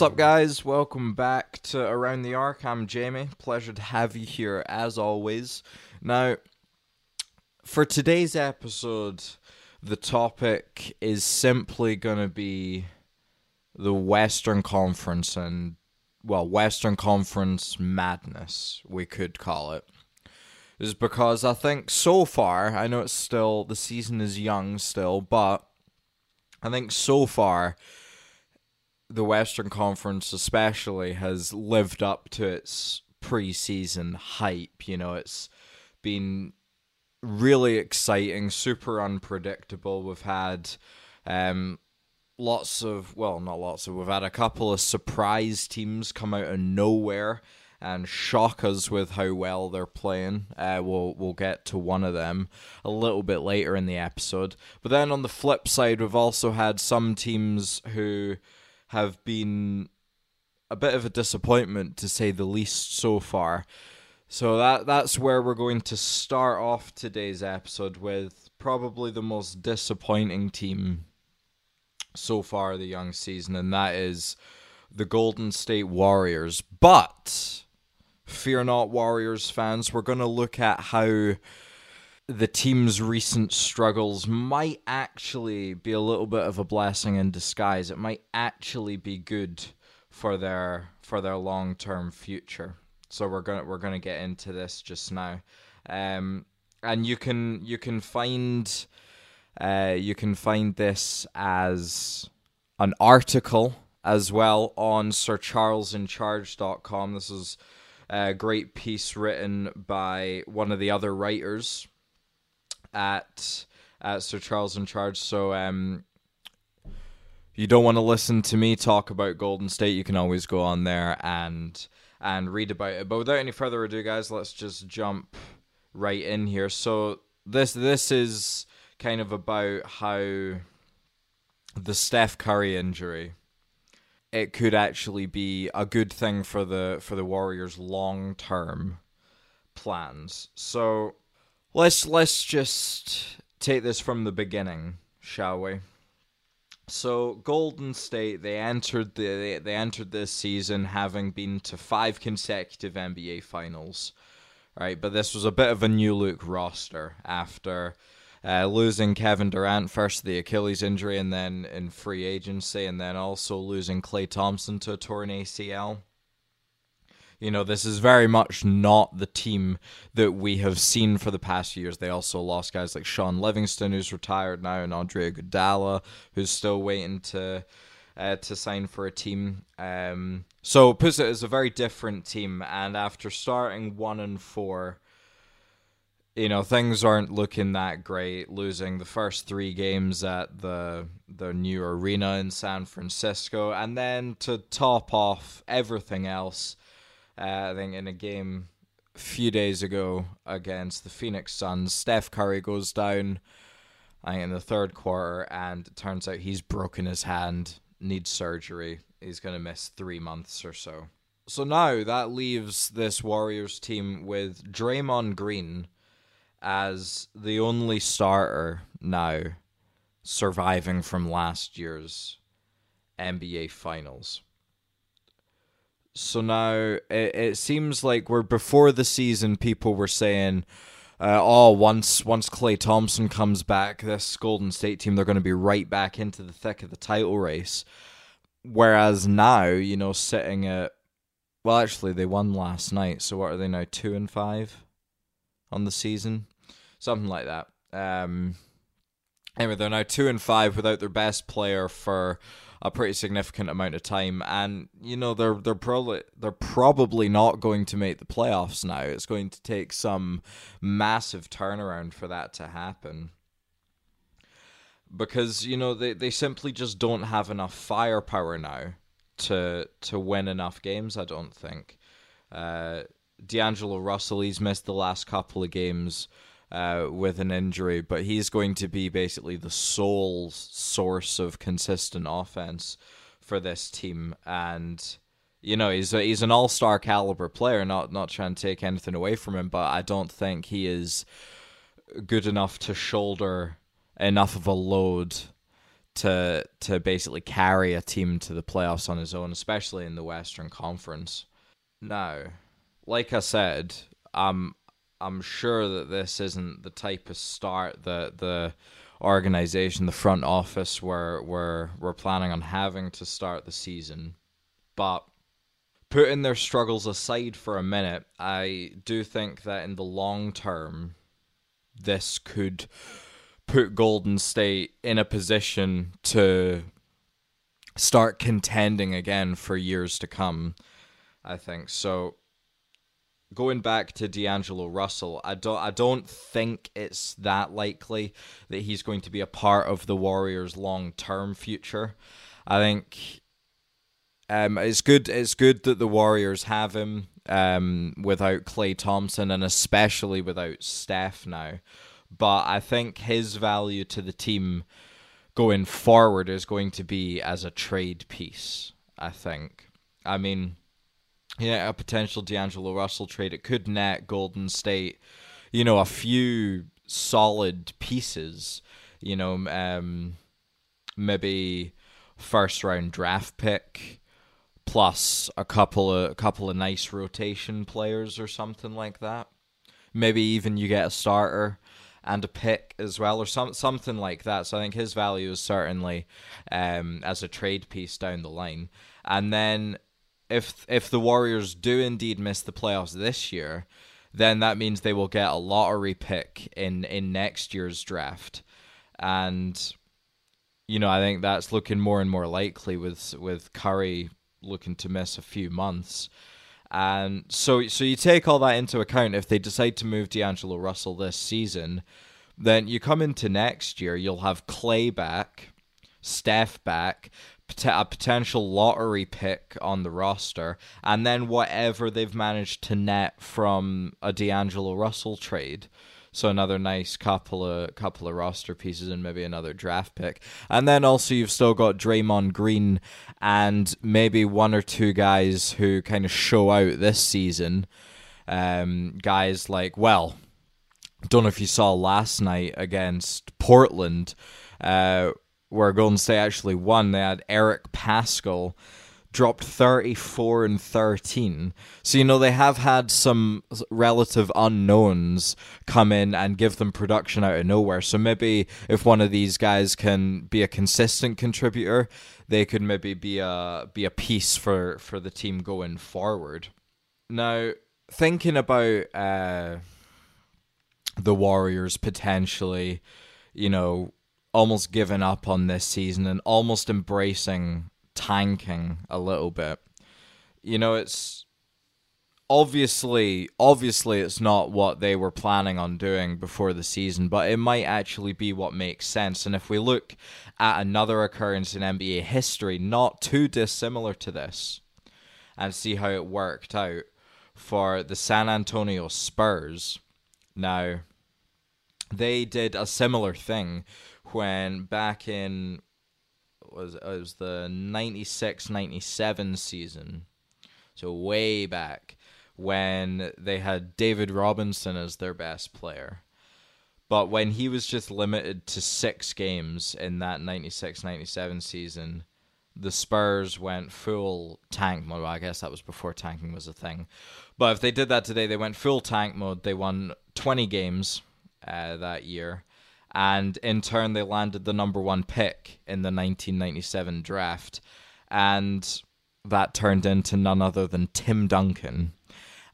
What's up, guys? Welcome back to Around the Arc. I'm Jamie. Pleasure to have you here as always. Now, for today's episode, the topic is simply going to be the Western Conference and, well, Western Conference madness, we could call it. Is because I think so far, I know it's still, the season is young still, but I think so far the Western Conference, especially, has lived up to its preseason hype. You know, it's been really exciting, super unpredictable. We've had um, lots of, well, not lots of, we've had a couple of surprise teams come out of nowhere and shock us with how well they're playing. Uh, we'll we'll get to one of them a little bit later in the episode. But then on the flip side, we've also had some teams who have been a bit of a disappointment to say the least so far. So that that's where we're going to start off today's episode with probably the most disappointing team so far the young season and that is the Golden State Warriors. But fear not Warriors fans, we're going to look at how the team's recent struggles might actually be a little bit of a blessing in disguise. It might actually be good for their for their long term future. So we're gonna we're gonna get into this just now, um, and you can you can find uh, you can find this as an article as well on SirCharlesInCharge.com. This is a great piece written by one of the other writers at at Sir Charles in Charge. So um, you don't want to listen to me talk about Golden State, you can always go on there and and read about it. But without any further ado, guys, let's just jump right in here. So this this is kind of about how the Steph Curry injury it could actually be a good thing for the for the Warriors long term plans. So let's let's just take this from the beginning, shall we? So Golden State they entered the they, they entered this season having been to five consecutive NBA finals. Right, but this was a bit of a new look roster after uh, losing Kevin Durant first to the Achilles injury and then in free agency, and then also losing Klay Thompson to a torn ACL. You know, this is very much not the team that we have seen for the past years. They also lost guys like Shaun Livingston, who's retired now, and Andre Iguodala, who's still waiting to uh, to sign for a team. Um, so puts is a very different team. And after starting one and four, you know things aren't looking that great. Losing the first three games at the the new arena in San Francisco, and then to top off everything else, Uh, I think in a game a few days ago against the Phoenix Suns, Steph Curry goes down. In the third quarter, and it turns out he's broken his hand, needs surgery. He's going to miss three months or so. So now that leaves this Warriors team with Draymond Green as the only starter now surviving from last year's NBA Finals. So now it, it seems like we're before the season, people were saying, uh, "Oh, once once Klay Thompson comes back, this Golden State team they're going to be right back into the thick of the title race." Whereas now, you know, sitting at well, actually, they won last night. So what are they now? Two and five on the season, something like that. Um, anyway, they're now two and five without their best player for a pretty significant amount of time, and you know they're they're probably they're probably not going to make the playoffs now. It's going to take some massive turnaround for that to happen. Because you know they, they simply just don't have enough firepower now to to win enough games. I don't think. Uh, D'Angelo Russell, he's missed the last couple of games uh, with an injury, but he's going to be basically the sole source of consistent offense for this team. And you know, he's a, he's an all star caliber player. Not not trying to take anything away from him, but I don't think he is good enough to shoulder enough of a load to to basically carry a team to the playoffs on his own, especially in the Western Conference. Now, like I said, I'm I'm sure that this isn't the type of start that the organization, the front office, were were were planning on having to start the season. But putting their struggles aside for a minute, I do think that in the long term, this could put Golden State in a position to start contending again for years to come. I think so. Going back to D'Angelo Russell, I don't I don't think it's that likely that he's going to be a part of the Warriors' long term future. I think um, it's good it's good that the Warriors have him um, without Klay Thompson and especially without Steph now but I think his value to the team going forward is going to be as a trade piece. I think. I mean, yeah, a potential D'Angelo Russell trade it could net Golden State, you know, a few solid pieces. You know, um, maybe first round draft pick plus a couple of a couple of nice rotation players or something like that. Maybe even you get a starter and a pick as well, or some something like that. So I think his value is certainly um, as a trade piece down the line. And then if if the Warriors do indeed miss the playoffs this year, then that means they will get a lottery pick in in next year's draft, and you know I think that's looking more and more likely with with Curry looking to miss a few months. And so, so you take all that into account. If they decide to move D'Angelo Russell this season, then you come into next year, you'll have Klay back, Steph back, a potential lottery pick on the roster, and then whatever they've managed to net from a D'Angelo Russell trade. So another nice couple of couple of roster pieces and maybe another draft pick. And then also you've still got Draymond Green and maybe one or two guys who kind of show out this season. Um, guys like well, don't know if you saw last night against Portland, uh, where Golden State actually won. They had Eric Paschall dropped 34 and 13. So, you know, they have had some relative unknowns come in and give them production out of nowhere. So, maybe if one of these guys can be a consistent contributor, they could maybe be a be a piece for for the team going forward. Now, thinking about uh the Warriors potentially, you know, almost giving up on this season and almost embracing tanking a little bit. You know, it's obviously obviously it's not what they were planning on doing before the season but it might actually be what makes sense and if we look at another occurrence in NBA history not too dissimilar to this and see how it worked out for the San Antonio Spurs now they did a similar thing when back in was it was the 96-97 season so way back when they had David Robinson as their best player. But when he was just limited to six games in that 96 97 season, the Spurs went full tank mode. Well, I guess that was before tanking was a thing. But if they did that today, they went full tank mode. They won 20 games uh, that year. And in turn, they landed the number one pick in the 1997 draft. And that turned into none other than Tim Duncan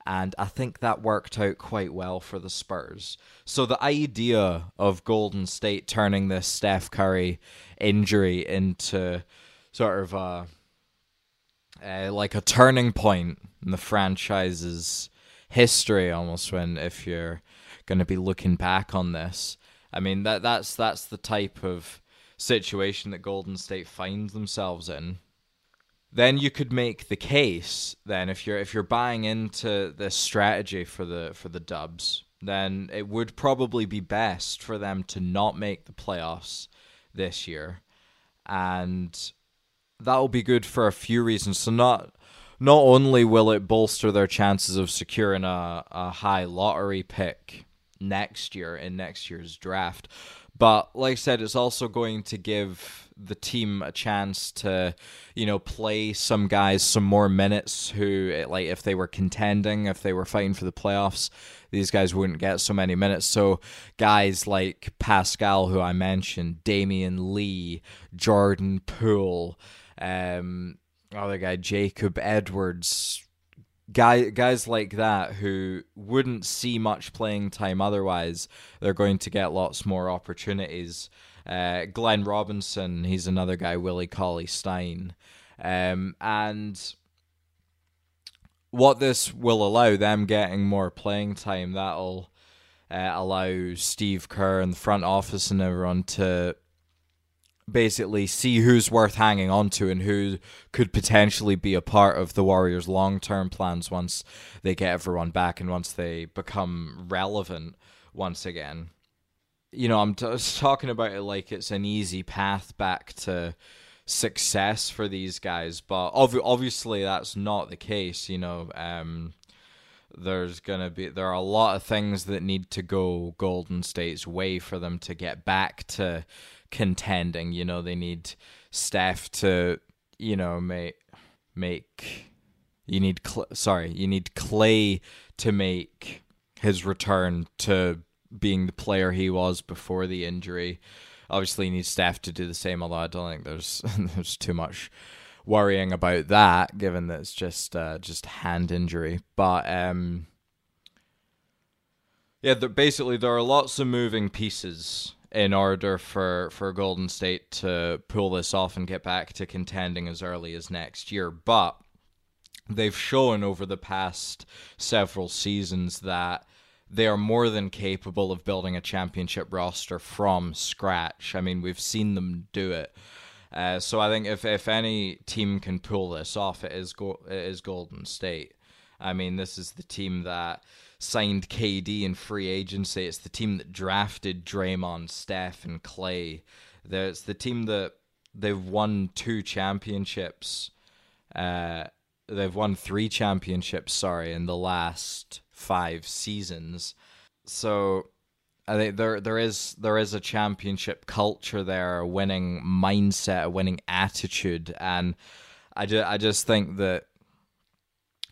and I think that worked out quite well for the Spurs. So the idea of Golden State turning this Steph Curry injury into sort of a like a turning point in the franchise's history, almost when if you're going to be looking back on this, I mean that that's that's the type of situation that Golden State finds themselves in. Then you could make the case then if you're if you're buying into this strategy for the for the dubs then it would probably be best for them to not make the playoffs this year. And that will be good for a few reasons. So not not only will it bolster their chances of securing a, a high lottery pick next year in next year's draft but like I said, it's also going to give the team a chance to, you know, play some guys some more minutes who, like, if they were contending, if they were fighting for the playoffs, these guys wouldn't get so many minutes. So guys like Paschall, who I mentioned, Damion Lee, Jordan Poole, um, other guy Jacob Edwards, guy guys like that who wouldn't see much playing time otherwise they're going to get lots more opportunities. Uh, glenn robinson he's another guy willie cauley stein um, and what this will allow them getting more playing time that'll uh, allow steve kerr and the front office and everyone to basically see who's worth hanging on to and who could potentially be a part of the Warriors' long term plans once they get everyone back and once they become relevant once again. You know, I'm t- talking about it like it's an easy path back to success for these guys, but ov- obviously that's not the case. You know, um, there's gonna be there are a lot of things that need to go Golden State's way for them to get back to contending. You know, they need Steph to, you know, make make. You need Cl- sorry, you need Klay to make his return to being the player he was before the injury. Obviously, you need Steph to do the same. Although I don't think there's there's too much worrying about that, given that it's just uh, just hand injury. But um, yeah, basically there are lots of moving pieces in order for, for Golden State to pull this off and get back to contending as early as next year. But they've shown over the past several seasons that they are more than capable of building a championship roster from scratch. I mean, we've seen them do it. Uh, so I think if if any team can pull this off, it is go- it is Golden State. I mean, this is the team that signed KD in free agency. It's the team that drafted Draymond, Steph, and Klay. It's the team that they've won two championships. Uh, they've won three championships, sorry, in the last five seasons. So I think there there is there is a championship culture there, a winning mindset, a winning attitude, and I just I just think that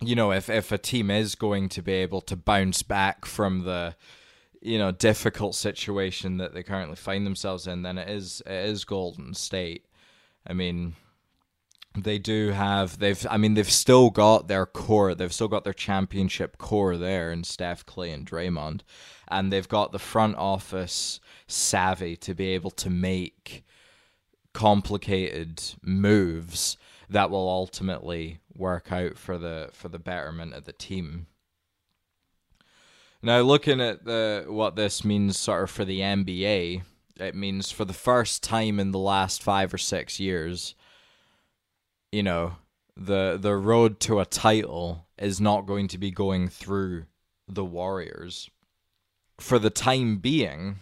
you know, if if a team is going to be able to bounce back from the you know difficult situation that they currently find themselves in, then it is it is Golden State. I mean, they do have they've I mean they've still got their core, they've still got their championship core there in Steph, Klay, and Draymond, and they've got the front office savvy to be able to make complicated moves that will ultimately work out for the for the betterment of the team. Now, looking at the what this means sort of for the NBA, it means for the first time in the last five or six years, you know, the the road to a title is not going to be going through the Warriors. For the time being,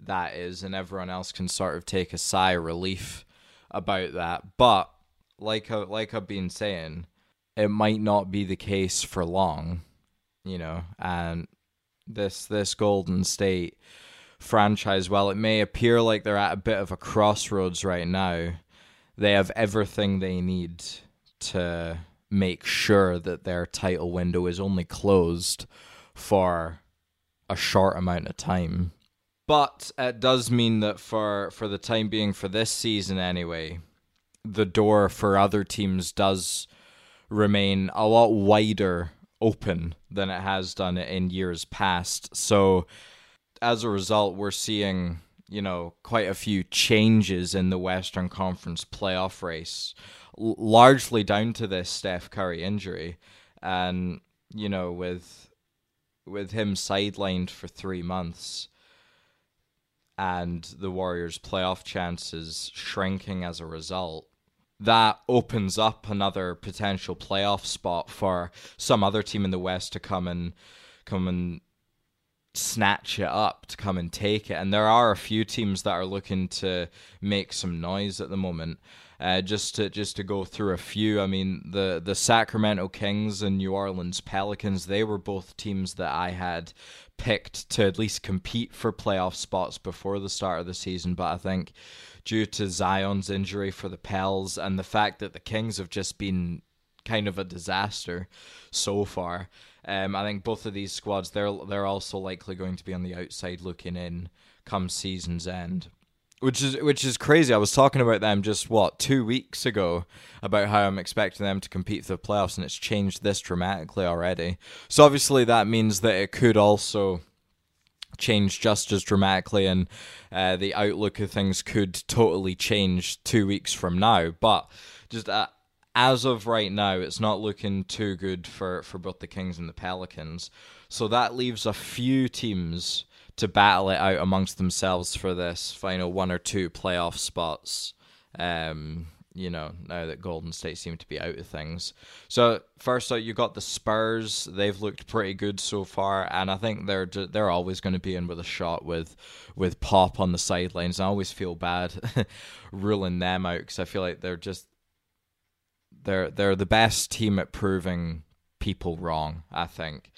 that is, and everyone else can sort of take a sigh of relief about that. But like I, like I've been saying, it might not be the case for long, you know. And this this Golden State franchise, while it may appear like they're at a bit of a crossroads right now, they have everything they need to make sure that their title window is only closed for a short amount of time. But it does mean that for for the time being for this season anyway, the door for other teams does remain a lot wider open than it has done in years past. So as a result, we're seeing, you know, quite a few changes in the Western Conference playoff race, l- largely down to this Steph Curry injury. And, you know, with with him sidelined for 3 months, and the Warriors' playoff chances shrinking as a result, that opens up another potential playoff spot for some other team in the West to come and come and snatch it up to come and take it. And there are a few teams that are looking to make some noise at the moment. Uh, just to just to go through a few, I mean the the Sacramento Kings and New Orleans Pelicans, they were both teams that I had picked to at least compete for playoff spots before the start of the season. But I think due to Zion's injury for the Pels and the fact that the Kings have just been kind of a disaster so far, um, I think both of these squads they're they're also likely going to be on the outside looking in come season's end which is which is crazy. I was talking about them just what two weeks ago about how I'm expecting them to compete for the playoffs, and it's changed this dramatically already. So obviously that means that it could also change just as dramatically, and uh, the outlook of things could totally change two weeks from now. But just uh, as of right now, it's not looking too good for for both the Kings and the Pelicans. So that leaves a few teams to battle it out amongst themselves for this final one or two playoff spots. Um, you know, now that Golden State seem to be out of things. So first out, you got the Spurs. They've looked pretty good so far, and I think they're they're always going to be in with a shot with with Pop on the sidelines. I always feel bad ruling them out because I feel like they're just they're they're the best team at proving people wrong. I think.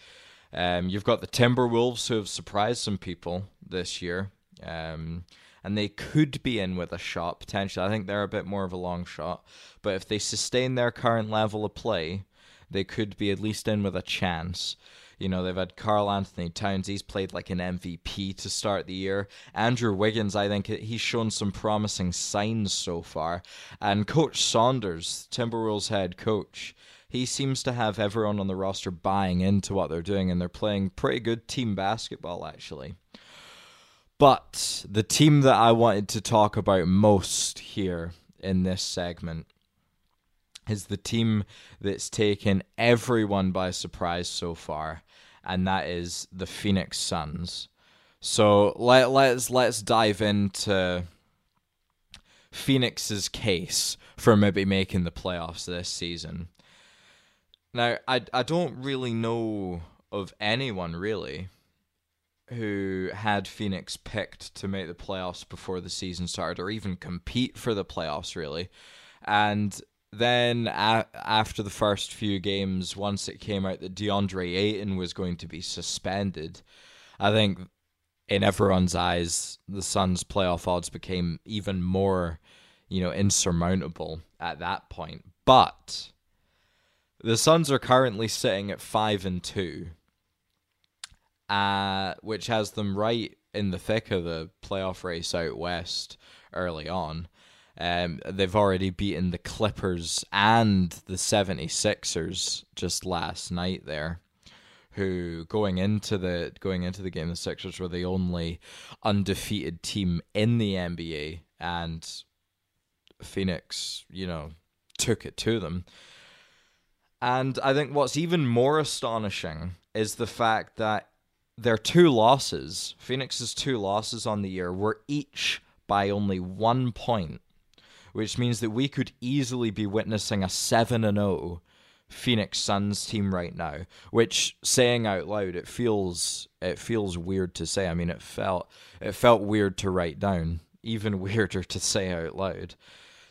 Um, you've got the Timberwolves who have surprised some people this year. Um, and they could be in with a shot potentially. I think they're a bit more of a long shot. But if they sustain their current level of play, they could be at least in with a chance. You know, they've had Karl Anthony Towns. He's played like an MVP to start the year. Andrew Wiggins, I think he's shown some promising signs so far. And Coach Saunders, Timberwolves head coach, he seems to have everyone on the roster buying into what they're doing, and they're playing pretty good team basketball, actually. But the team that I wanted to talk about most here in this segment is the team that's taken everyone by surprise so far, and that is the Phoenix Suns. So let let's let's dive into Phoenix's case for maybe making the playoffs this season. Now, I I don't really know of anyone really who had Phoenix picked to make the playoffs before the season started or even compete for the playoffs really. And then a- after the first few games, once it came out that DeAndre Ayton was going to be suspended, I think in everyone's eyes, the Suns' playoff odds became even more, you know, insurmountable at that point. But the Suns are currently sitting at five and two, uh, which has them right in the thick of the playoff race out west early on. Um, they've already beaten the Clippers and the 76ers just last night there who going into the going into the game the Sixers were the only undefeated team in the NBA and Phoenix, you know, took it to them. And I think what's even more astonishing is the fact that their two losses, Phoenix's two losses on the year, were each by only one point, which means that we could easily be witnessing a 7 and 0 Phoenix Suns team right now, which saying out loud it feels it feels weird to say. I mean it felt it felt weird to write down, even weirder to say out loud.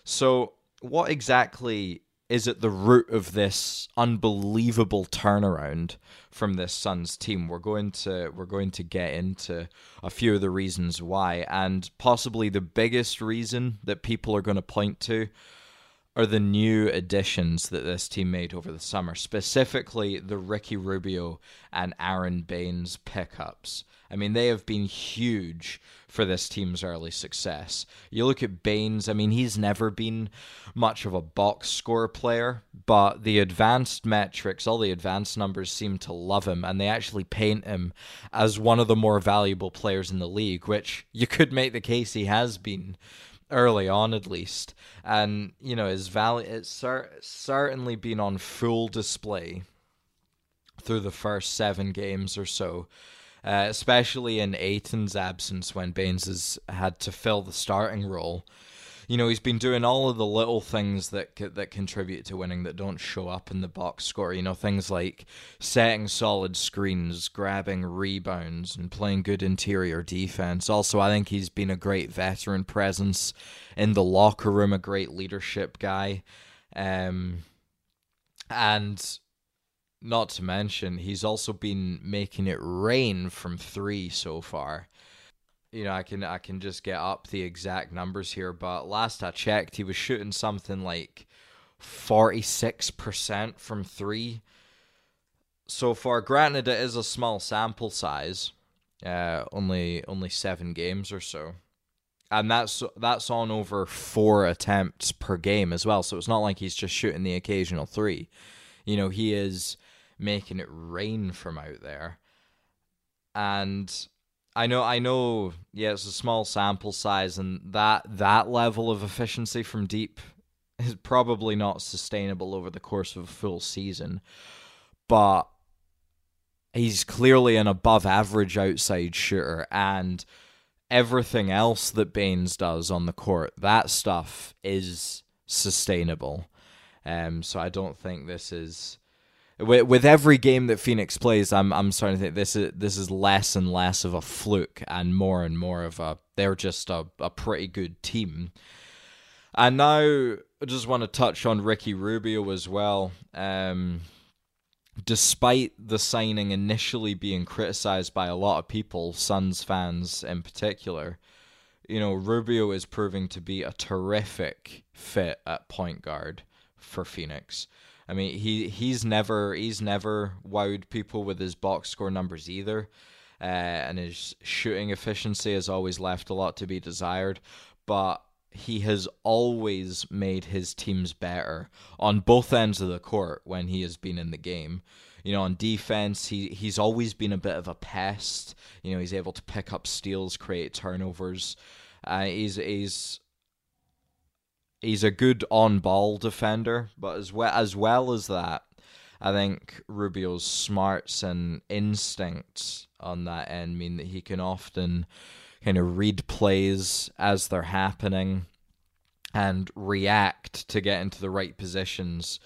So, what exactly is at the root of this unbelievable turnaround from this Suns team. We're going to we're going to get into a few of the reasons why, and possibly the biggest reason that people are going to point to are the new additions that this team made over the summer, specifically the Ricky Rubio and Aron Baynes pickups. I mean, they have been huge for this team's early success. You look at Baines, I mean, he's never been much of a box score player, but the advanced metrics, all the advanced numbers seem to love him, and they actually paint him as one of the more valuable players in the league, which you could make the case he has been early on at least and you know his value it's cer- certainly been on full display through the first seven games or so uh, especially in Ayton's absence when Baynes has had to fill the starting role. You know, he's been doing all of the little things that that contribute to winning that don't show up in the box score. You know, things like setting solid screens, grabbing rebounds, and playing good interior defense. Also, I think he's been a great veteran presence in the locker room, a great leadership guy. Um, and not to mention, he's also been making it rain from three so far. You know, I can I can just get up the exact numbers here, but last I checked, he was shooting something like forty six percent from three so far. Granted, it is a small sample size, uh, only only seven games or so, and that's that's on over four attempts per game as well. So it's not like he's just shooting the occasional three. You know, he is making it rain from out there. And I know I know yeah, it's a small sample size and that that level of efficiency from deep is probably not sustainable over the course of a full season. But he's clearly an above average outside shooter and everything else that Baynes does on the court, that stuff is sustainable. Um, so I don't think this is with, with every game that Phoenix plays, I'm I'm starting to think this is this is less and less of a fluke and more and more of a they're just a, a pretty good team. And now I just want to touch on Ricky Rubio as well. Um, despite the signing initially being criticized by a lot of people, Suns fans in particular, you know, Rubio is proving to be a terrific fit at point guard for Phoenix. I mean, he he's never he's never wowed people with his box score numbers either, uh, and his shooting efficiency has always left a lot to be desired. But he has always made his teams better on both ends of the court when he has been in the game. You know, on defense, he he's always been a bit of a pest. You know, he's able to pick up steals, create turnovers. Uh, he's he's he's a good on ball defender, but as well as well as that, I think Rubio's smarts and instincts on that end mean that he can often kind of read plays as they're happening and react to get into the right positions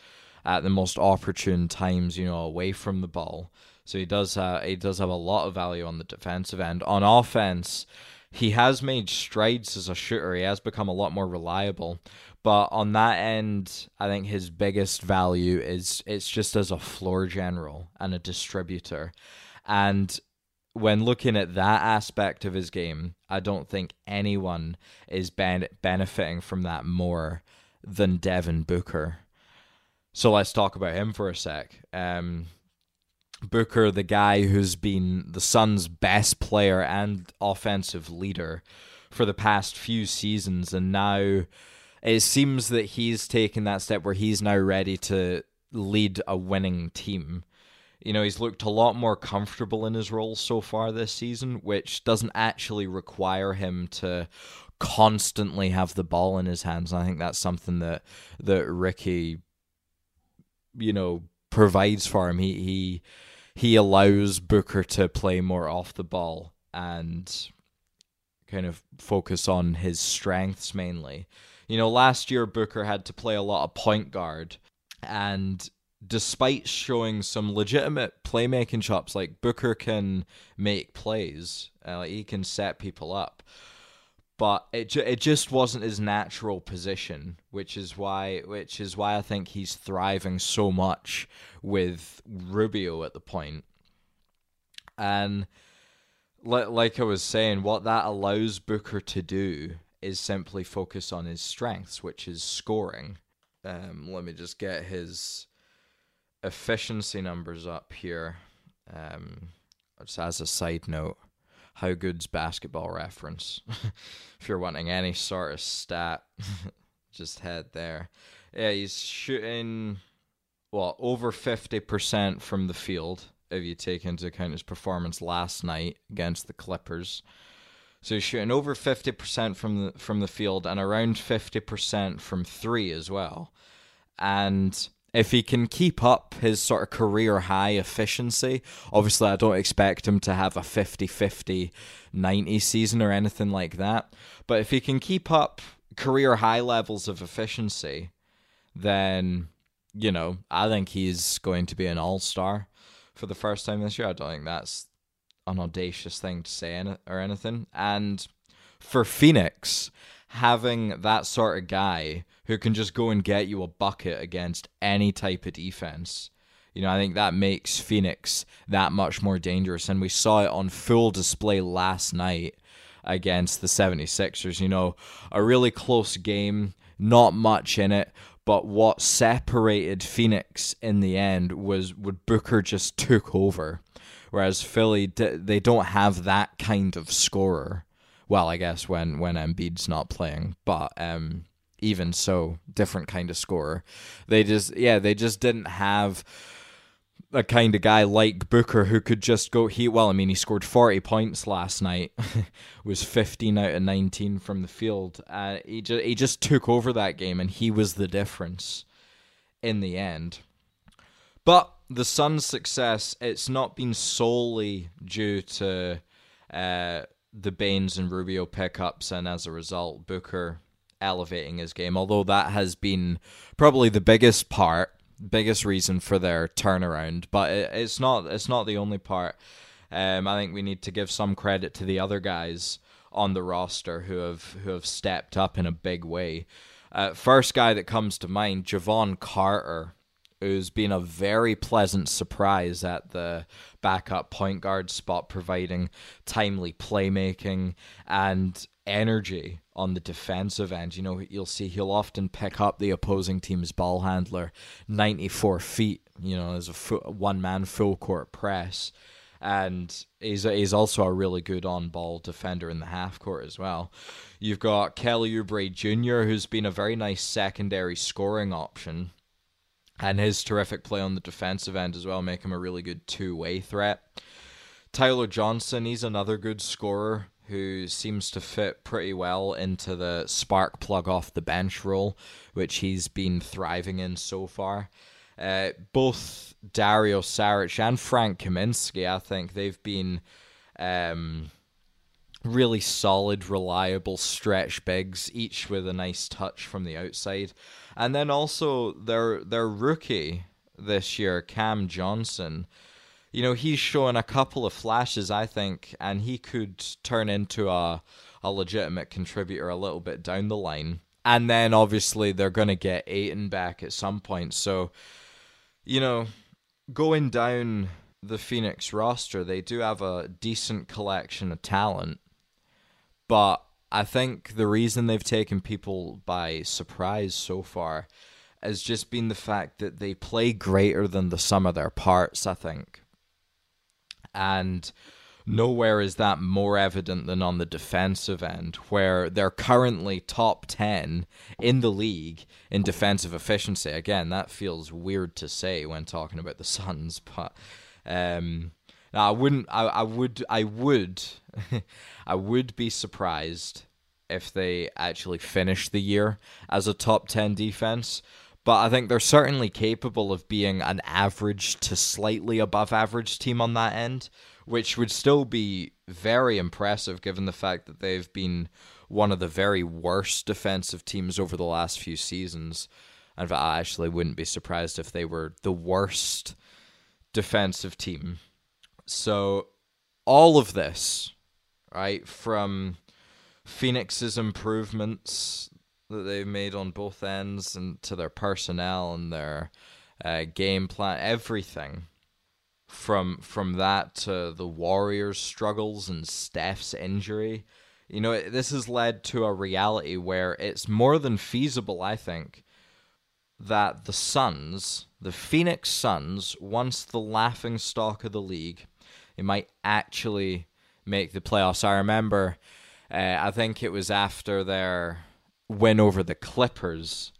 at the most opportune times, you know, away from the ball. So he does uh, he does have a lot of value on the defensive end. On offense, he has made strides as a shooter. He has become a lot more reliable. But on that end, I think his biggest value is it's just as a floor general and a distributor. And when looking at that aspect of his game, I don't think anyone is ben- benefiting from that more than Devin Booker. So let's talk about him for a sec. Um, Booker, the guy who's been the Suns' best player and offensive leader for the past few seasons, and now it seems that he's taken that step where he's now ready to lead a winning team. You know, he's looked a lot more comfortable in his role so far this season, which doesn't actually require him to constantly have the ball in his hands. And I think that's something that that Ricky, you know, provides for him. He he he allows Booker to play more off the ball and kind of focus on his strengths mainly. You know, last year Booker had to play a lot of point guard, and despite showing some legitimate playmaking chops, like Booker can make plays, uh, like he can set people up, but it ju- it just wasn't his natural position, which is why which is why I think he's thriving so much with Rubio at the point. and like I was saying, what that allows Booker to do is simply focus on his strengths, which is scoring. Um, let me just get his efficiency numbers up here. Um, just as a side note, how good's basketball reference? if you're wanting any sort of stat, just head there. Yeah, he's shooting, well, over 50% from the field if you take into account his performance last night against the Clippers. So he's shooting over 50% from the from the field and around 50% from 3 as well. And if he can keep up his sort of career high efficiency, obviously I don't expect him to have a 50-50 90 season or anything like that, but if he can keep up career high levels of efficiency, then you know, I think he's going to be an all-star for the first time this year. I don't think that's an audacious thing to say or anything. And for Phoenix, having that sort of guy who can just go and get you a bucket against any type of defense, you know, I think that makes Phoenix that much more dangerous. And we saw it on full display last night against the 76ers. You know, a really close game, not much in it, but what separated Phoenix in the end was what Booker just took over, whereas Philly they don't have that kind of scorer. Well, I guess when when Embiid's not playing, but um, even so, different kind of scorer. They just yeah they just didn't have a kind of guy like Booker who could just go he well I mean he scored 40 points last night was 15 out of 19 from the field uh, he just he just took over that game and he was the difference in the end but the Suns success it's not been solely due to uh, the Baynes and Rubio pickups and as a result Booker elevating his game although that has been probably the biggest part biggest reason for their turnaround, but it, it's not it's not the only part. Um, I think we need to give some credit to the other guys on the roster who have who have stepped up in a big way. Uh, first guy that comes to mind, Jevon Carter, who's been a very pleasant surprise at the backup point guard spot, providing timely playmaking and energy on the defensive end. You know, you'll see he'll often pick up the opposing team's ball handler 94 feet, you know, as a one man full court press. And he's, he's also a really good on ball defender in the half court as well. You've got Kelly Oubre Jr., who's been a very nice secondary scoring option. And his terrific play on the defensive end as well make him a really good two way threat. Tyler Johnson, he's another good scorer who seems to fit pretty well into the spark plug off the bench role, which he's been thriving in so far. Uh, both Dario Saric and Frank Kaminsky, I think they've been um, really solid, reliable stretch bigs, each with a nice touch from the outside. And then also their their rookie this year, Cam Johnson you know, he's showing a couple of flashes, I think, and he could turn into a a legitimate contributor a little bit down the line. And then obviously they're going to get Ayton back at some point. So, you know, going down the Phoenix roster, they do have a decent collection of talent. But I think the reason they've taken people by surprise so far has just been the fact that they play greater than the sum of their parts, I think and nowhere is that more evident than on the defensive end, where they're currently top 10 in the league in defensive efficiency. Again, that feels weird to say when talking about the Suns, but um, I wouldn't, I, I would, I would, I would be surprised if they actually finish the year as a top 10 defense. but I think they're certainly capable of being an average to slightly above average team on that end, which would still be very impressive given the fact that they've been one of the very worst defensive teams over the last few seasons. And I actually wouldn't be surprised if they were the worst defensive team. So, all of this, right, from Phoenix's improvements that they've made on both ends and to their personnel and their uh, game plan, everything from from that to the Warriors' struggles and Steph's injury. You know, this has led to a reality where it's more than feasible, I think, that the Suns, the Phoenix Suns, once the laughing stock of the league, they might actually make the playoffs. I remember, uh, I think it was after their win over the Clippers,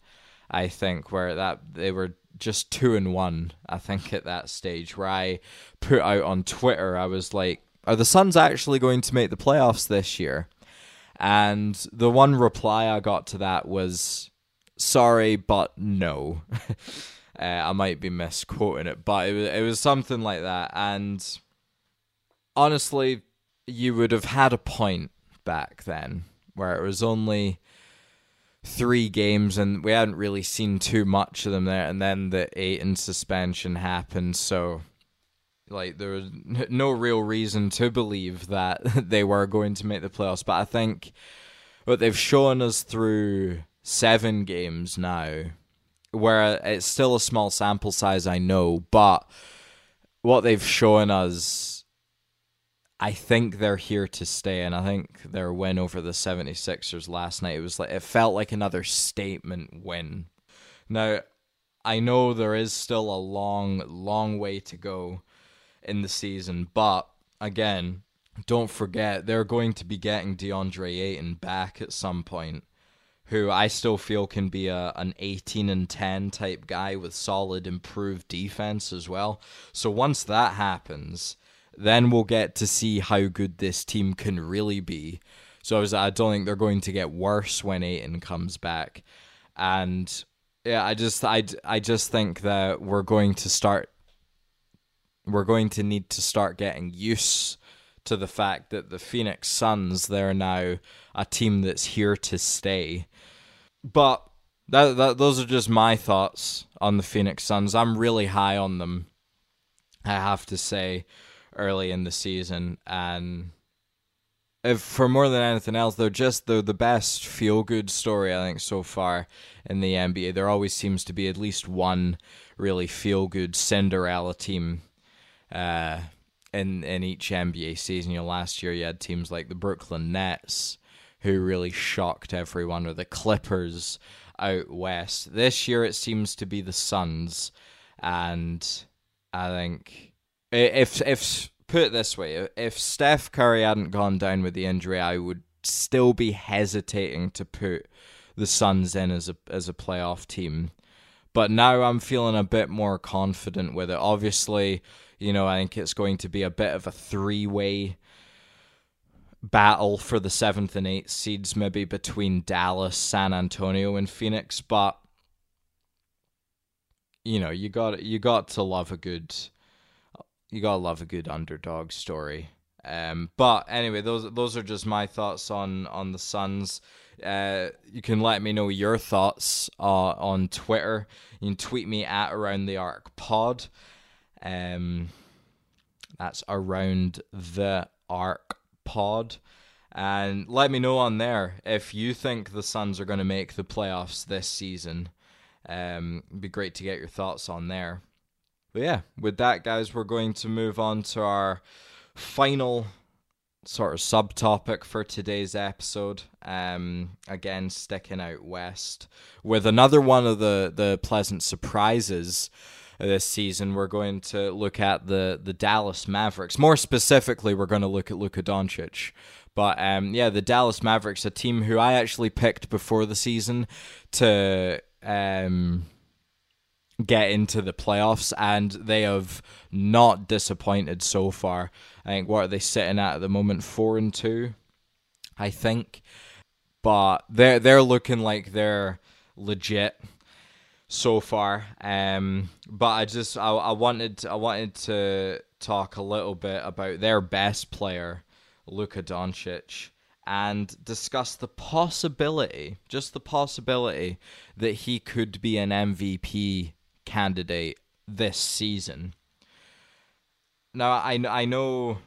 I think, where that they were just two and one. I think at that stage, where I put out on Twitter, I was like, "Are the Suns actually going to make the playoffs this year?" And the one reply I got to that was, "Sorry, but no." uh, I might be misquoting it, but it was it was something like that. And honestly, you would have had a point back then, where it was only three games and we hadn't really seen too much of them there and then the Ayton suspension happened. So like there was no real reason to believe that they were going to make the playoffs but i think what they've shown us through seven games now where it's still a small sample size i know but what they've shown us I think they're here to stay, and I think their win over the 76ers last night it was like it felt like another statement win. Now, I know there is still a long, long way to go in the season, but again, don't forget they're going to be getting DeAndre Ayton back at some point, who I still feel can be a an 18 and 10 type guy with solid improved defense as well. So once that happens, then we'll get to see how good this team can really be. So I, don't think they're going to get worse when Ayton comes back, and yeah, I just I, I just think that we're going to start. We're going to need to start getting used to the fact that the Phoenix Suns they're now a team that's here to stay. But that, that those are just my thoughts on the Phoenix Suns. I'm really high on them. I have to say early in the season, and if for more than anything else, they're just they're the best feel good story I think so far in the NBA. There always seems to be at least one really feel good Cinderella team. Uh, in in each NBA season, you know, last year you had teams like the Brooklyn Nets, who really shocked everyone, or the Clippers out west. This year it seems to be the Suns, and I think if if put it this way, if Steph Curry hadn't gone down with the injury, I would still be hesitating to put the Suns in as a as a playoff team. But now I'm feeling a bit more confident with it. Obviously, you know, I think it's going to be a bit of a three way battle for the seventh and eighth seeds, maybe between Dallas, San Antonio, and Phoenix. But you know, you got you got to love a good you gotta love a good underdog story. Um, but anyway, those those are just my thoughts on on the Suns. Uh, you can let me know your thoughts uh, on Twitter. You can tweet me at around the arc pod. Um, that's around the arc pod. And let me know on there if you think the Suns are going to make the playoffs this season. Um, it'd be great to get your thoughts on there. But yeah, with that, guys, we're going to move on to our final sort of subtopic for today's episode. Um, again, sticking out west with another one of the the pleasant surprises this season. We're going to look at the the Dallas Mavericks. More specifically, we're going to look at Luka Doncic. But um, yeah, the Dallas Mavericks, a team who I actually picked before the season to um get into the playoffs, and they have not disappointed so far. I think what are they sitting at at the moment? Four and two, I think. But they're they're looking like they're legit. so far. Um, but I just I, I wanted I wanted to talk a little bit about their best player, Luka Doncic, and discuss the possibility, just the possibility, that he could be an MVP candidate this season. Now I I know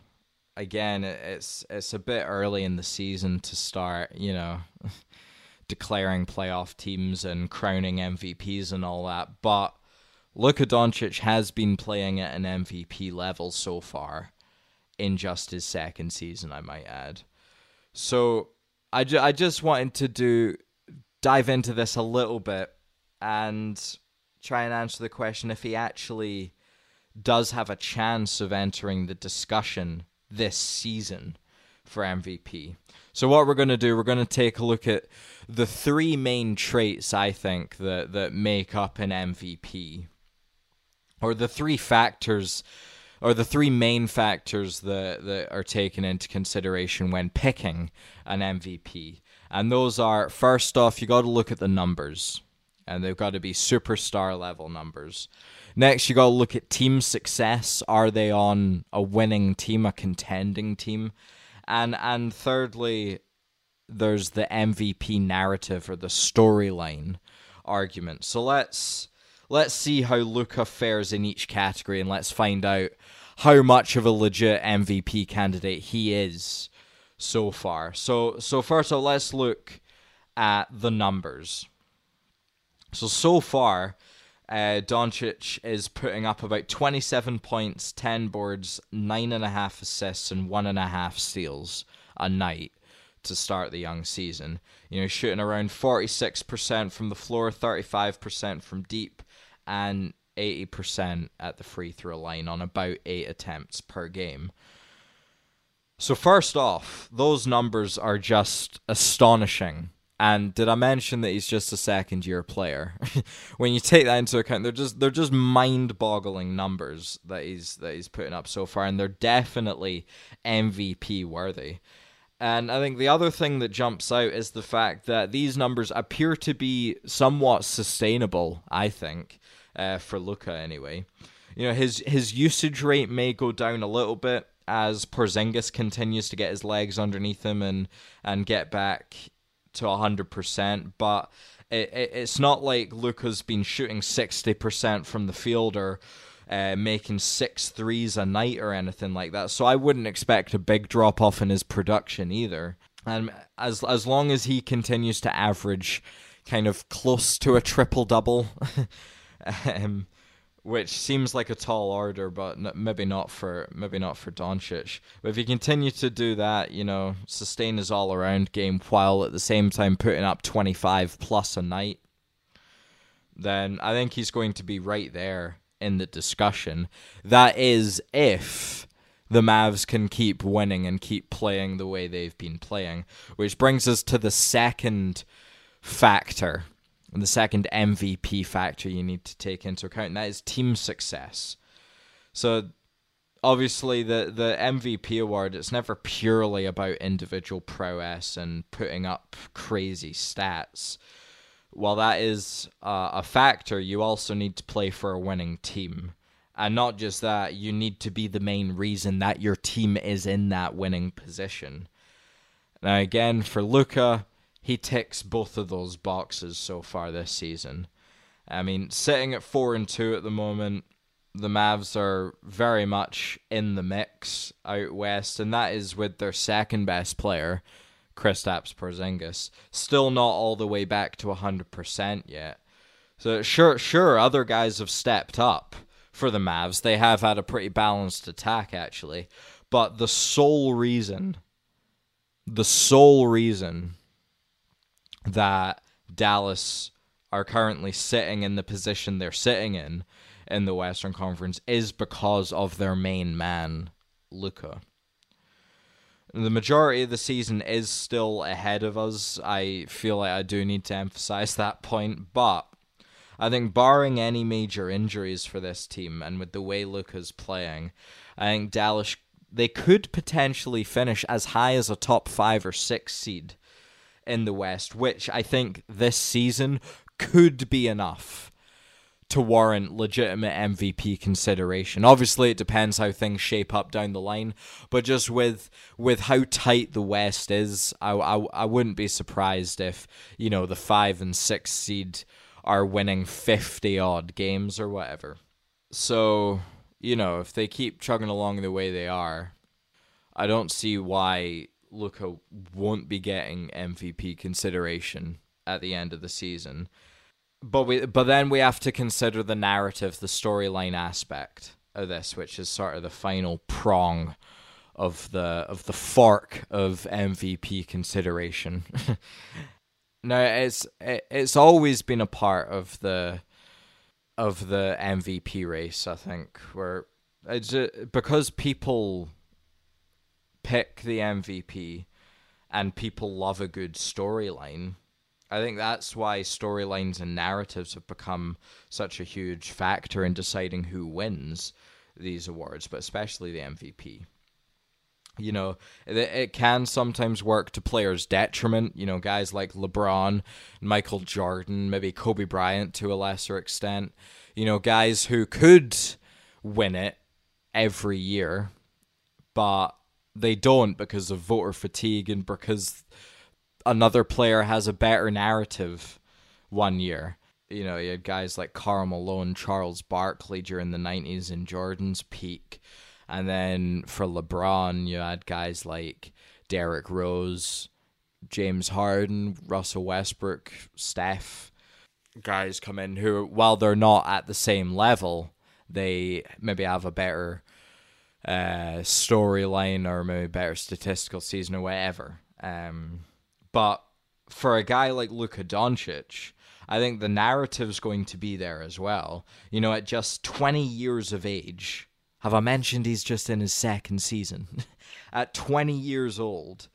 again it's it's a bit early in the season to start, you know. declaring playoff teams and crowning MVPs and all that, but Luka Doncic has been playing at an MVP level so far in just his second season, I might add. So I, ju- I just wanted to do dive into this a little bit and try and answer the question if he actually does have a chance of entering the discussion this season for MVP. So what we're going to do, we're going to take a look at the three main traits I think that that make up an MVP, or the three factors, or the three main factors that that are taken into consideration when picking an MVP. And those are first off, you got to look at the numbers, and they've got to be superstar level numbers. Next, you got to look at team success. Are they on a winning team, a contending team? and and thirdly, there's the MVP narrative or the storyline argument. So let's let's see how Luka fares in each category, and let's find out how much of a legit MVP candidate he is so far. So so first, all, let's look at the numbers. So so far, uh, Doncic is putting up about 27 points, 10 boards, 9.5 assists, and 1.5 steals a night to start the young season. You know, shooting around 46% from the floor, 35% from deep, and 80% at the free throw line on about 8 attempts per game. So, first off, those numbers are just astonishing and did I mention that he's just a second year player? when you take that into account, they're just they're just mind boggling numbers that he's that he's putting up so far, and they're definitely MVP worthy. And I think the other thing that jumps out is the fact that these numbers appear to be somewhat sustainable. I think uh, for Luka anyway. You know his his usage rate may go down a little bit as Porzingis continues to get his legs underneath him and and get back to 100%, but it, it, it's not like Luka's been shooting 60% from the field or uh, making six threes a night or anything like that. So I wouldn't expect a big drop off in his production either. And as as long as he continues to average kind of close to a triple double, um, which seems like a tall order, but maybe not for maybe not for Doncic. But if he continue to do that, you know, sustain his all around game while at the same time putting up twenty five plus a night, then I think he's going to be right there in the discussion. That is if the Mavs can keep winning and keep playing the way they've been playing, which brings us to the second factor and the second MVP factor you need to take into account, and that is team success. So obviously the the MVP award it's never purely about individual prowess and putting up crazy stats. While that is uh, a factor, you also need to play for a winning team. And not just that, you need to be the main reason that your team is in that winning position. Now, again, for Luka, he ticks both of those boxes so far this season. I mean, sitting at four and two at the moment, the Mavs are very much in the mix out west, and that is with their second best player, Kristaps Porzingis, still not all the way back to hundred percent yet. So sure, sure, other guys have stepped up for the Mavs. They have had a pretty balanced attack actually, but the sole reason, the sole reason that Dallas are currently sitting in the position they're sitting in in the Western Conference is because of their main man, Luka. The majority of the season is still ahead of us. I feel like I do need to emphasize that point, but I think barring any major injuries for this team and with the way Luka's playing, I think Dallas they could potentially finish as high as a top 5 or 6 seed in the West, which I think this season could be enough to warrant legitimate MVP consideration. Obviously, it depends how things shape up down the line, but just with with how tight the West is, I, I, I wouldn't be surprised if you know the five and six seed are winning fifty odd games or whatever. So you know if they keep chugging along the way they are, I don't see why Luka won't be getting MVP consideration at the end of the season. But we but then we have to consider the narrative, the storyline aspect of this, which is sort of the final prong of the of the fork of MVP consideration. now it's it's always been a part of the of the MVP race, I think, where it's uh, because people pick the MVP and people love a good storyline. I think that's why storylines and narratives have become such a huge factor in deciding who wins these awards, but especially the MVP. You know, it, it can sometimes work to players' detriment. You know, guys like LeBron, Michael Jordan, maybe Kobe Bryant to a lesser extent. You know, guys who could win it every year, but they don't because of voter fatigue and because another player has a better narrative one year. You know, you had guys like Karl Malone, Charles Barkley during the 90s in Jordan's peak. And then for LeBron, you had guys like Derrick Rose, James Harden, Russell Westbrook, Steph. Guys come in who, while they're not at the same level, they maybe have a better uh, storyline or maybe better statistical season or whatever. Um, but for a guy like Luka Doncic, I think the narrative's going to be there as well. You know, at just 20 years of age, have I mentioned he's just in his second season? at 20 years old,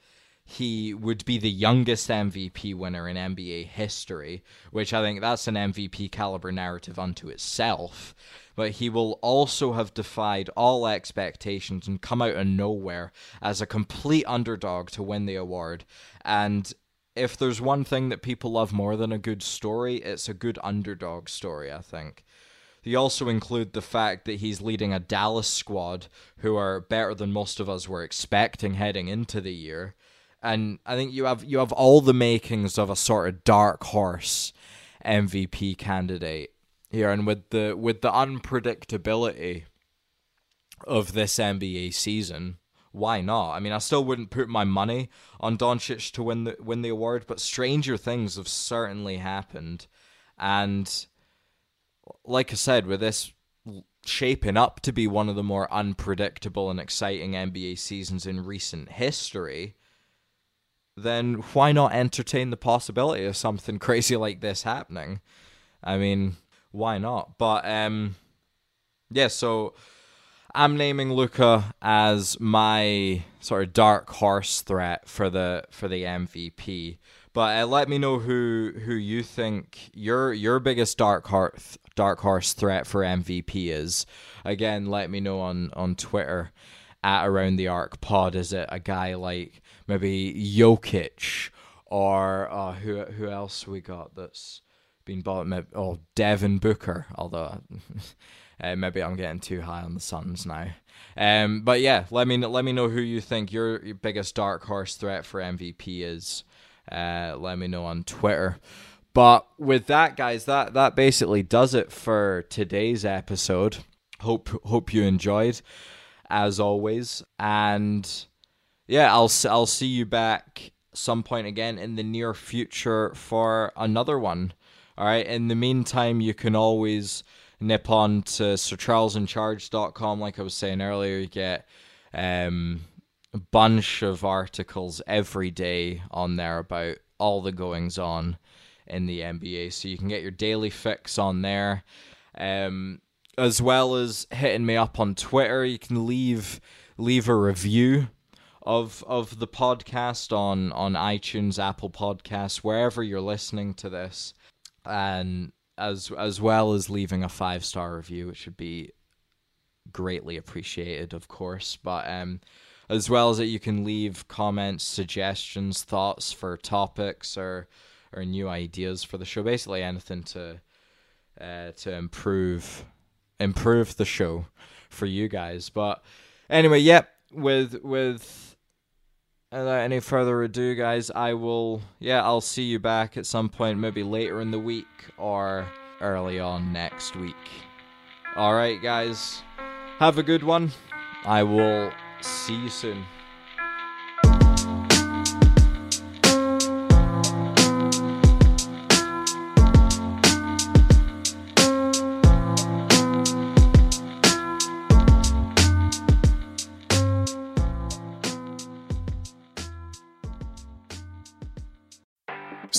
he would be the youngest MVP winner in NBA history, which I think that's an MVP caliber narrative unto itself. But he will also have defied all expectations and come out of nowhere as a complete underdog to win the award. And if there's one thing that people love more than a good story, it's a good underdog story, I think. You also include the fact that he's leading a Dallas squad who are better than most of us were expecting heading into the year and I think you have you have all the makings of a sort of dark horse MVP candidate here, and with the with the unpredictability of this NBA season, why not? I mean, I still wouldn't put my money on Doncic to win the win the award, but stranger things have certainly happened, and like I said, with this shaping up to be one of the more unpredictable and exciting NBA seasons in recent history then why not entertain the possibility of something crazy like this happening? I mean, why not? But um yeah, so I'm naming Luka as my sort of dark horse threat for the for the MVP. But uh, let me know who who you think your your biggest dark horse dark horse threat for MVP is. Again, let me know on on Twitter at around the arc pod. Is it a guy like maybe Jokic or uh, who who else we got that's been bought? Maybe, oh, Devin Booker. Although uh, maybe I'm getting too high on the Suns now. Um, but yeah, let me let me know who you think your, your biggest dark horse threat for MVP is. Uh, let me know on Twitter. But with that, guys, that that basically does it for today's episode. Hope hope you enjoyed, as always, and yeah, I'll I'll see you back some point again in the near future for another one. All right. In the meantime, you can always nip on to sircharlesincharge.com. Like I was saying earlier, you get um, a bunch of articles every day on there about all the goings on in the NBA. So you can get your daily fix on there. Um, as well as hitting me up on Twitter, you can leave leave a review of of the podcast on on iTunes, Apple Podcasts, wherever you're listening to this, and as as well as leaving a five star review, which would be greatly appreciated, of course. But um, as well as that, you can leave comments, suggestions, thoughts for topics or or new ideas for the show. Basically, anything to uh, to improve improve the show for you guys. But anyway, yep. With with without any further ado, guys, I will yeah I'll see you back at some point, maybe later in the week or early on next week. All right, guys, have a good one. I will see you soon.